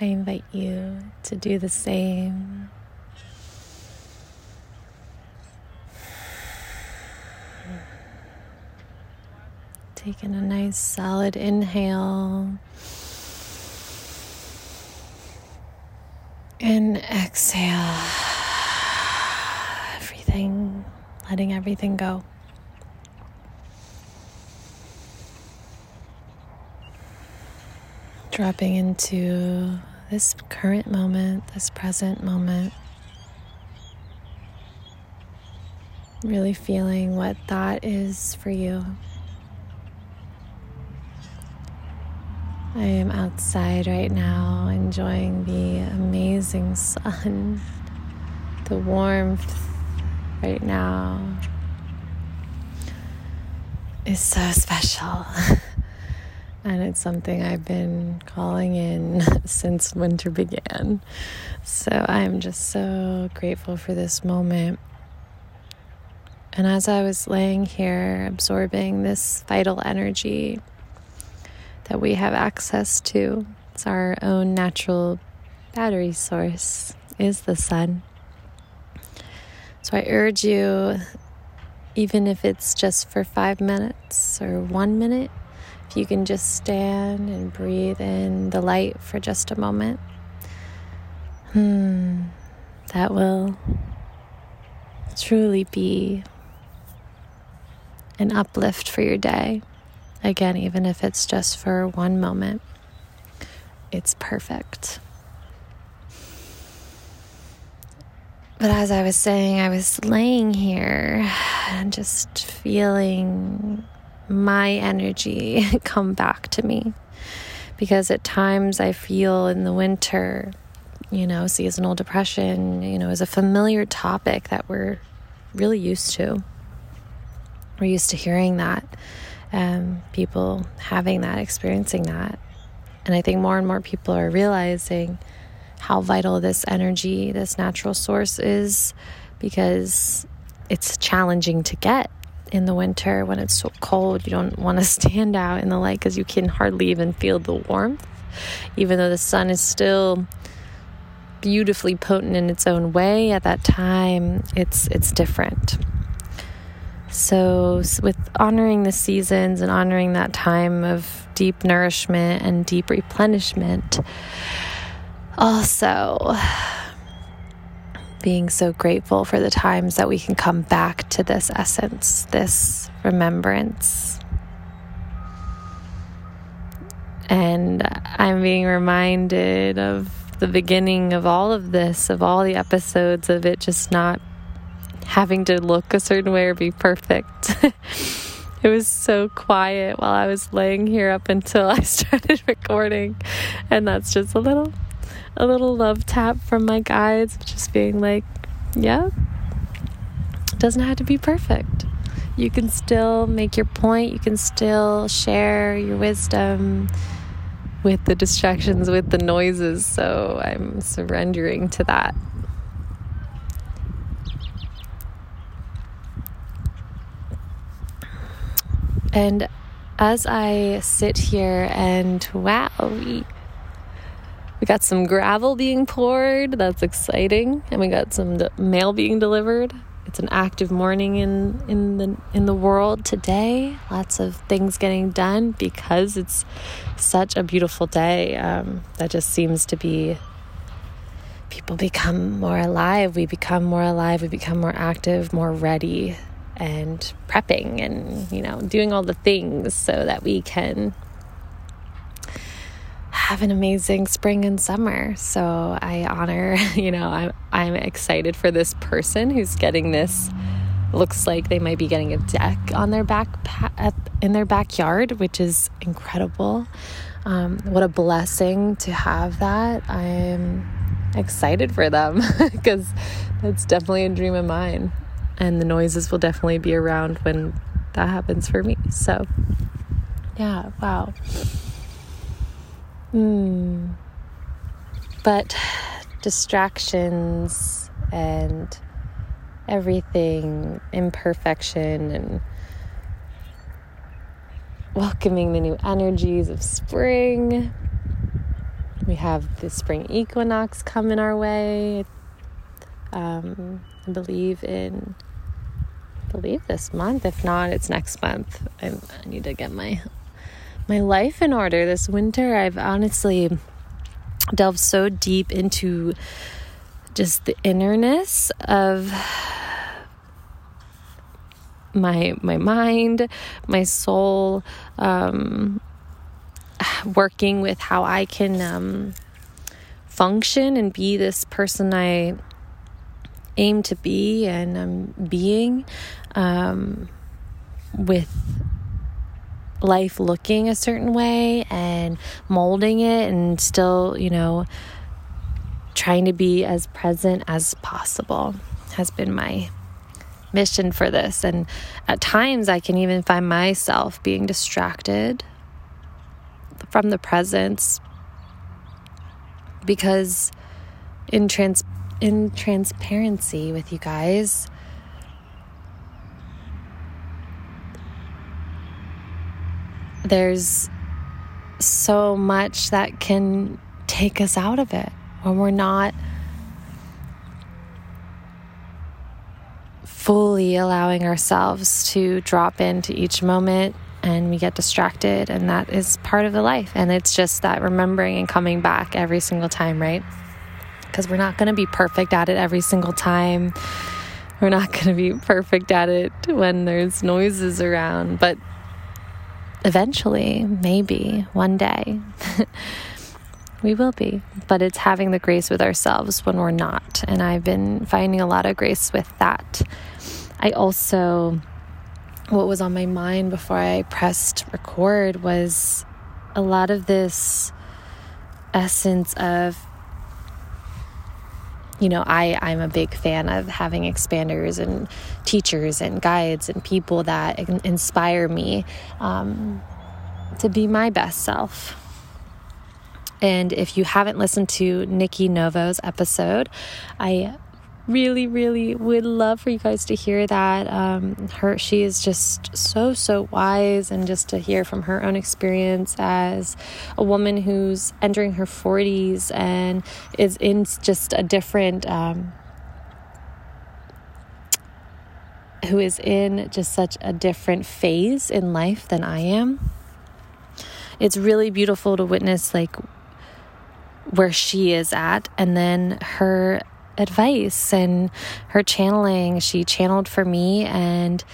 I invite you to do the same. Taking a nice solid inhale. And exhale. Everything, letting everything go. Dropping into this current moment, this present moment. Really feeling what that is for you. I am outside right now enjoying the amazing sun, the warmth right now is so special. and it's something I've been calling in since winter began. So I'm just so grateful for this moment. And as I was laying here absorbing this vital energy that we have access to, it's our own natural battery source, is the sun. So I urge you, even if it's just for five minutes or one minute, if you can just stand and breathe in the light for just a moment, hmm, that will truly be an uplift for your day. Again, even if it's just for one moment, it's perfect. But as I was saying, I was laying here and just feeling my energy come back to me. Because at times I feel in the winter, you know, seasonal depression, you know, is a familiar topic that we're really used to. We're used to hearing that, um, people having that, experiencing that. And I think more and more people are realizing how vital this energy, this natural source is because it's challenging to get in the winter when it's so cold. You don't want to stand out in the light because you can hardly even feel the warmth, even though the sun is still beautifully potent in its own way at that time it's it's different so with honoring the seasons and honoring that time of deep nourishment and deep replenishment also being so grateful for the times that we can come back to this essence, this remembrance. And I'm being reminded of the beginning of all of this, of all the episodes of it just not having to look a certain way or be perfect. it was so quiet while I was laying here up until I started recording. And that's just a little a little love tap from my guides, just being like, yeah, it doesn't have to be perfect. You can still make your point, you can still share your wisdom with the distractions, with the noises. So I'm surrendering to that. And as I sit here and wow, we got some gravel being poured. That's exciting. And we got some mail being delivered. It's an active morning in in the in the world today. Lots of things getting done because it's such a beautiful day. Um, that just seems to be people become more alive. We become more alive. We become more active, more ready, and prepping, and you know, doing all the things so that we can have an amazing spring and summer. So I honor, you know, I'm I'm excited for this person who's getting this looks like they might be getting a deck on their back in their backyard, which is incredible. Um, what a blessing to have that. I'm excited for them because that's definitely a dream of mine. And the noises will definitely be around when that happens for me. So, yeah, wow. Hmm. But distractions and everything, imperfection, and welcoming the new energies of spring we have the spring equinox coming our way. Um, I believe in I believe this month. If not, it's next month. I, I need to get my my life in order this winter. I've honestly delved so deep into just the innerness of my my mind, my soul, um, working with how I can um, function and be this person I aim to be and um, being um, with life looking a certain way and molding it and still, you know, trying to be as present as possible has been my mission for this. And at times, I can even find myself being distracted from the presence because in trans in transparency with you guys there's so much that can take us out of it when we're not fully allowing ourselves to drop into each moment and we get distracted and that is part of the life. And it's just that remembering and coming back every single time right? Because we're not going to be perfect at it every single time. We're not going to be perfect at it when there's noises around but eventually, maybe one day, we will be. But it's having the grace with ourselves when we're not. And I've been finding a lot of grace with that. I also, what was on my mind before I pressed record was a lot of this essence of you know, I, I'm a big fan of having expanders and teachers and guides and people that inspire me um, to be my best self. And if you haven't listened to Nikki Novo's episode, I really, really would love for you guys to hear that. Um, her, she is just so, so wise, and just to hear from her own experience as a woman who's entering her 40s and is in just a different. Um, who is in just such a different phase in life than I am. It's really beautiful to witness, like, where she is at, and then her advice and her channeling. She channeled for me, and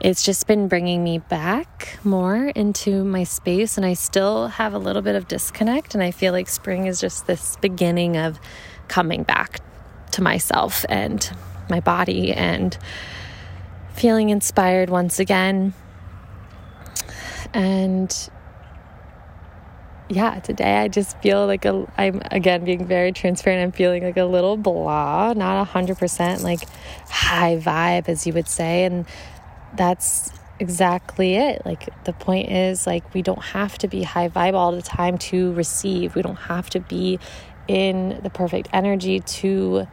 it's just been bringing me back more into my space. And I still have a little bit of disconnect, and I feel like spring is just this beginning of coming back to myself and my body and feeling inspired once again. And yeah, today I just feel like a, I'm again being very transparent. I'm feeling like a little blah, not a hundred percent like high vibe, as you would say. And that's exactly it. Like the point is like we don't have to be high vibe all the time to receive. We don't have to be in the perfect energy to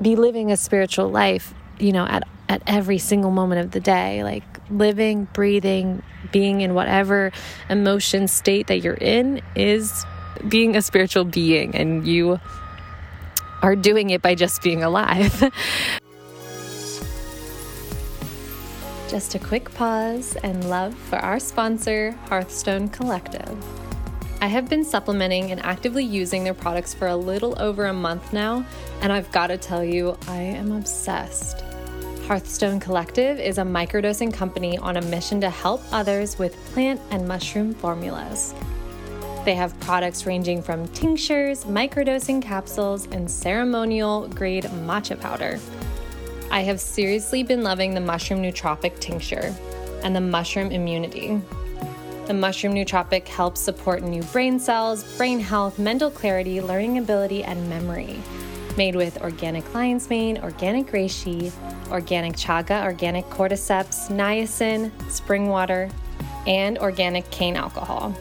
be living a spiritual life, you know, at at every single moment of the day. Like living, breathing, being in whatever emotion state that you're in is being a spiritual being, and you are doing it by just being alive. just a quick pause and love for our sponsor, Hearthstone Collective. I have been supplementing and actively using their products for a little over a month now, and I've got to tell you, I am obsessed. Hearthstone Collective is a microdosing company on a mission to help others with plant and mushroom formulas. They have products ranging from tinctures, microdosing capsules, and ceremonial grade matcha powder. I have seriously been loving the mushroom nootropic tincture and the mushroom immunity. The mushroom nootropic helps support new brain cells, brain health, mental clarity, learning ability, and memory made with organic lion's mane, organic reishi, organic chaga, organic cordyceps, niacin, spring water, and organic cane alcohol.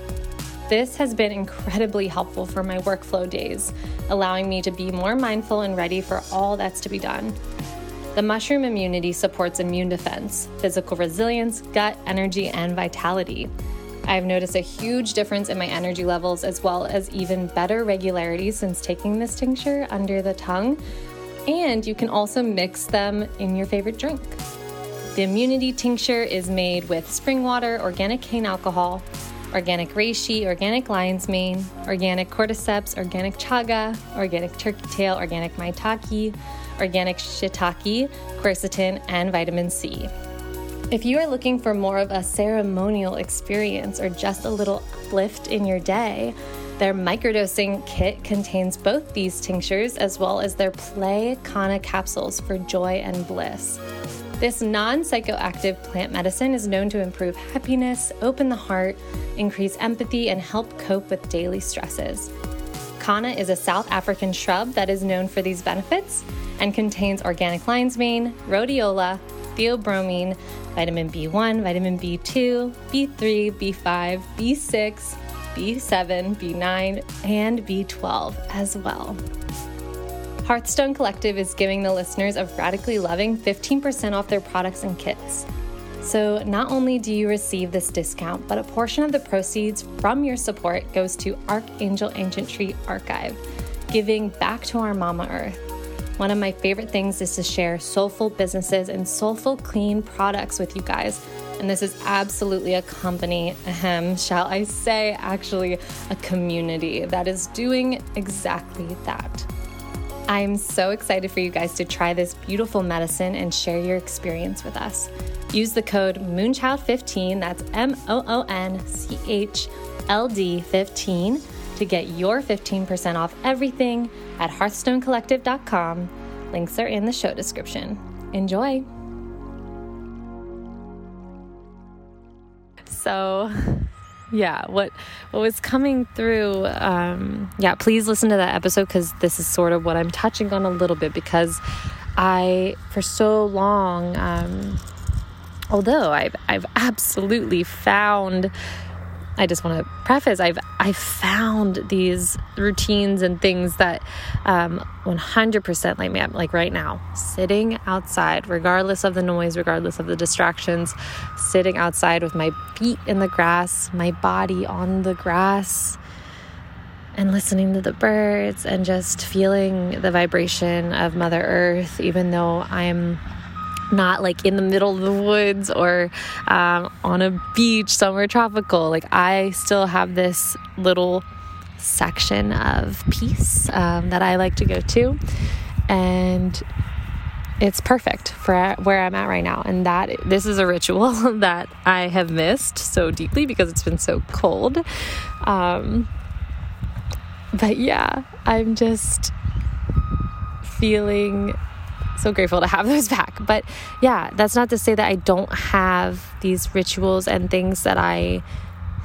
This has been incredibly helpful for my workflow days, allowing me to be more mindful and ready for all that's to be done. The mushroom immunity supports immune defense, physical resilience, gut energy, and vitality. I've noticed a huge difference in my energy levels as well as even better regularity since taking this tincture under the tongue. And you can also mix them in your favorite drink. The immunity tincture is made with spring water, organic cane alcohol, organic reishi, organic lion's mane, organic cordyceps, organic chaga, organic turkey tail, organic maitake, organic shiitake, quercetin, and vitamin C. If you are looking for more of a ceremonial experience or just a little uplift in your day, their microdosing kit contains both these tinctures as well as their Play Kanna capsules for joy and bliss. This non psychoactive plant medicine is known to improve happiness, open the heart, increase empathy, and help cope with daily stresses. Kanna is a South African shrub that is known for these benefits and contains organic lion's mane, rhodiola, theobromine, vitamin B1, vitamin B2, B3, B5, B6, B7, B9, and B12 as well. Hearthstone Collective is giving the listeners of Radically Loving 15% off their products and kits. So, not only do you receive this discount, but a portion of the proceeds from your support goes to Archangel Ancient Tree Archive, giving back to our Mama Earth. One of my favorite things is to share soulful businesses and soulful clean products with you guys. And this is absolutely a company, ahem, shall I say, actually a community that is doing exactly that. I'm so excited for you guys to try this beautiful medicine and share your experience with us. Use the code Moonchild15, that's M O O N C H L D 15 to get your 15% off everything at hearthstonecollective.com. Links are in the show description. Enjoy! So, yeah, what what was coming through? Um, yeah, please listen to that episode because this is sort of what I'm touching on a little bit because I, for so long, um, although I've I've absolutely found I just want to preface I've I found these routines and things that um, 100% like me up. like right now sitting outside regardless of the noise regardless of the distractions sitting outside with my feet in the grass my body on the grass and listening to the birds and just feeling the vibration of mother earth even though I'm not like in the middle of the woods or um, on a beach somewhere tropical. Like, I still have this little section of peace um, that I like to go to. And it's perfect for where I'm at right now. And that this is a ritual that I have missed so deeply because it's been so cold. Um, but yeah, I'm just feeling so grateful to have those back. But yeah, that's not to say that I don't have these rituals and things that I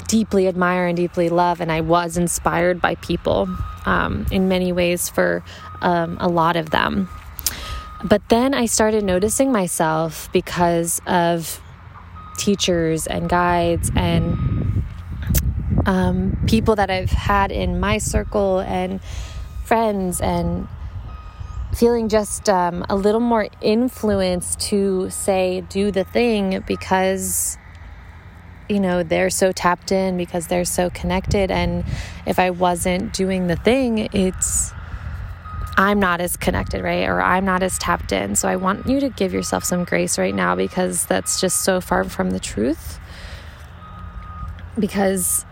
deeply admire and deeply love. And I was inspired by people um, in many ways for um, a lot of them. But then I started noticing myself because of teachers and guides and um, people that I've had in my circle and friends and feeling just um, a little more influence to say, do the thing because, you know, they're so tapped in, because they're so connected. And if I wasn't doing the thing, it's, I'm not as connected, right? Or I'm not as tapped in. So I want you to give yourself some grace right now because that's just so far from the truth. Because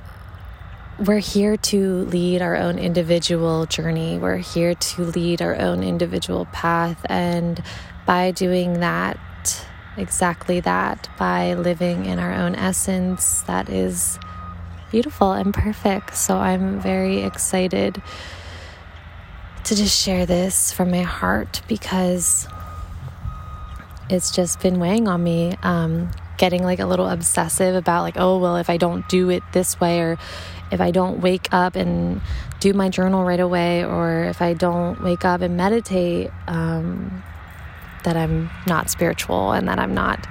we're here to lead our own individual journey. We're here to lead our own individual path. And by doing that, exactly that, by living in our own essence, that is beautiful and perfect. So I'm very excited to just share this from my heart because it's just been weighing on me. Um, getting like a little obsessive about like oh well if i don't do it this way or if I don't wake up and do my journal right away, or if I don't wake up and meditate, um, that I'm not spiritual and that I'm not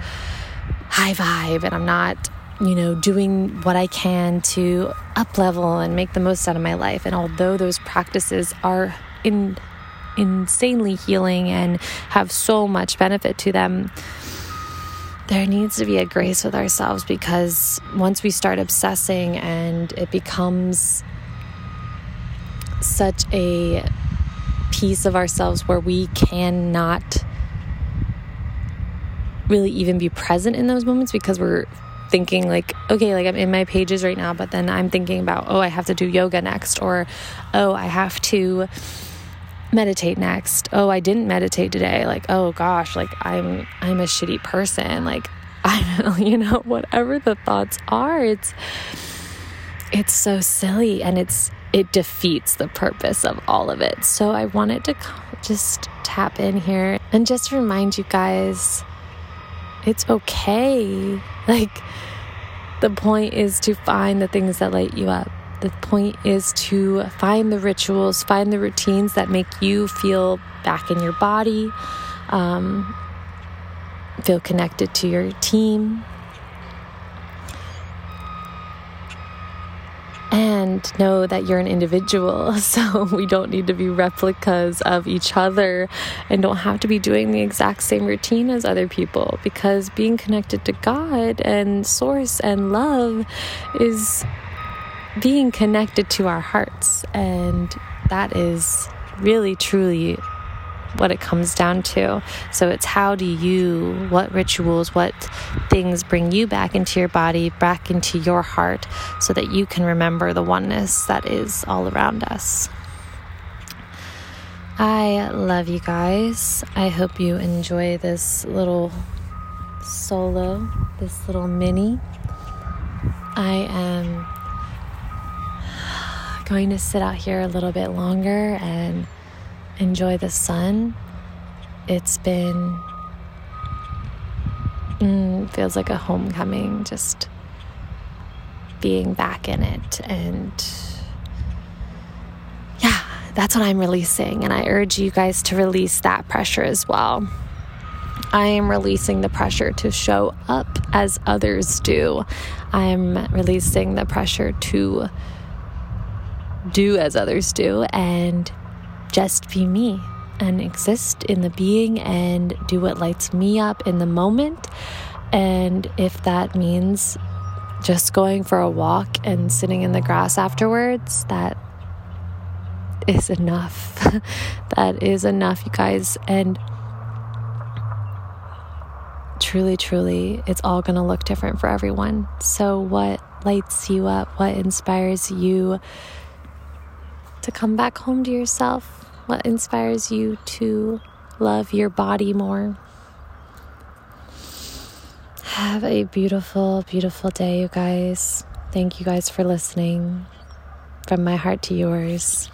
high vibe and I'm not, you know, doing what I can to up level and make the most out of my life. And although those practices are in, insanely healing and have so much benefit to them, there needs to be a grace with ourselves because once we start obsessing and it becomes such a piece of ourselves where we cannot really even be present in those moments because we're thinking like okay like i'm in my pages right now but then i'm thinking about oh i have to do yoga next or oh i have to meditate next oh i didn't meditate today like oh gosh like i'm i'm a shitty person like i don't you know whatever the thoughts are it's it's so silly and it's it defeats the purpose of all of it so i wanted to just tap in here and just remind you guys it's okay. Like, the point is to find the things that light you up. The point is to find the rituals, find the routines that make you feel back in your body, um, feel connected to your team, and know that you're an individual. So we don't need to be replicas of each other and don't have to be doing the exact same routine as other people because being connected to God and Source and love is being connected to our hearts. And that is really, truly what it comes down to. So it's how do you, what rituals, what things bring you back into your body, back into your heart, so that you can remember the oneness that is all around us. I love you guys. I hope you enjoy this little solo, this little mini. I am going to sit out here a little bit longer and enjoy the sun. It's been, mm, feels like a homecoming, just being back in it. And yeah, that's what I'm releasing. And I urge you guys to release that pressure as well. I am releasing the pressure to show up as others do. I'm releasing the pressure to do as others do and just be me and exist in the being and do what lights me up in the moment. And if that means just going for a walk and sitting in the grass afterwards, that is enough. that is enough, you guys. And truly, truly, it's all going to look different for everyone. So, what lights you up? What inspires you to come back home to yourself? What inspires you to love your body more? Have a beautiful, beautiful day, you guys. Thank you guys for listening. From my heart to yours.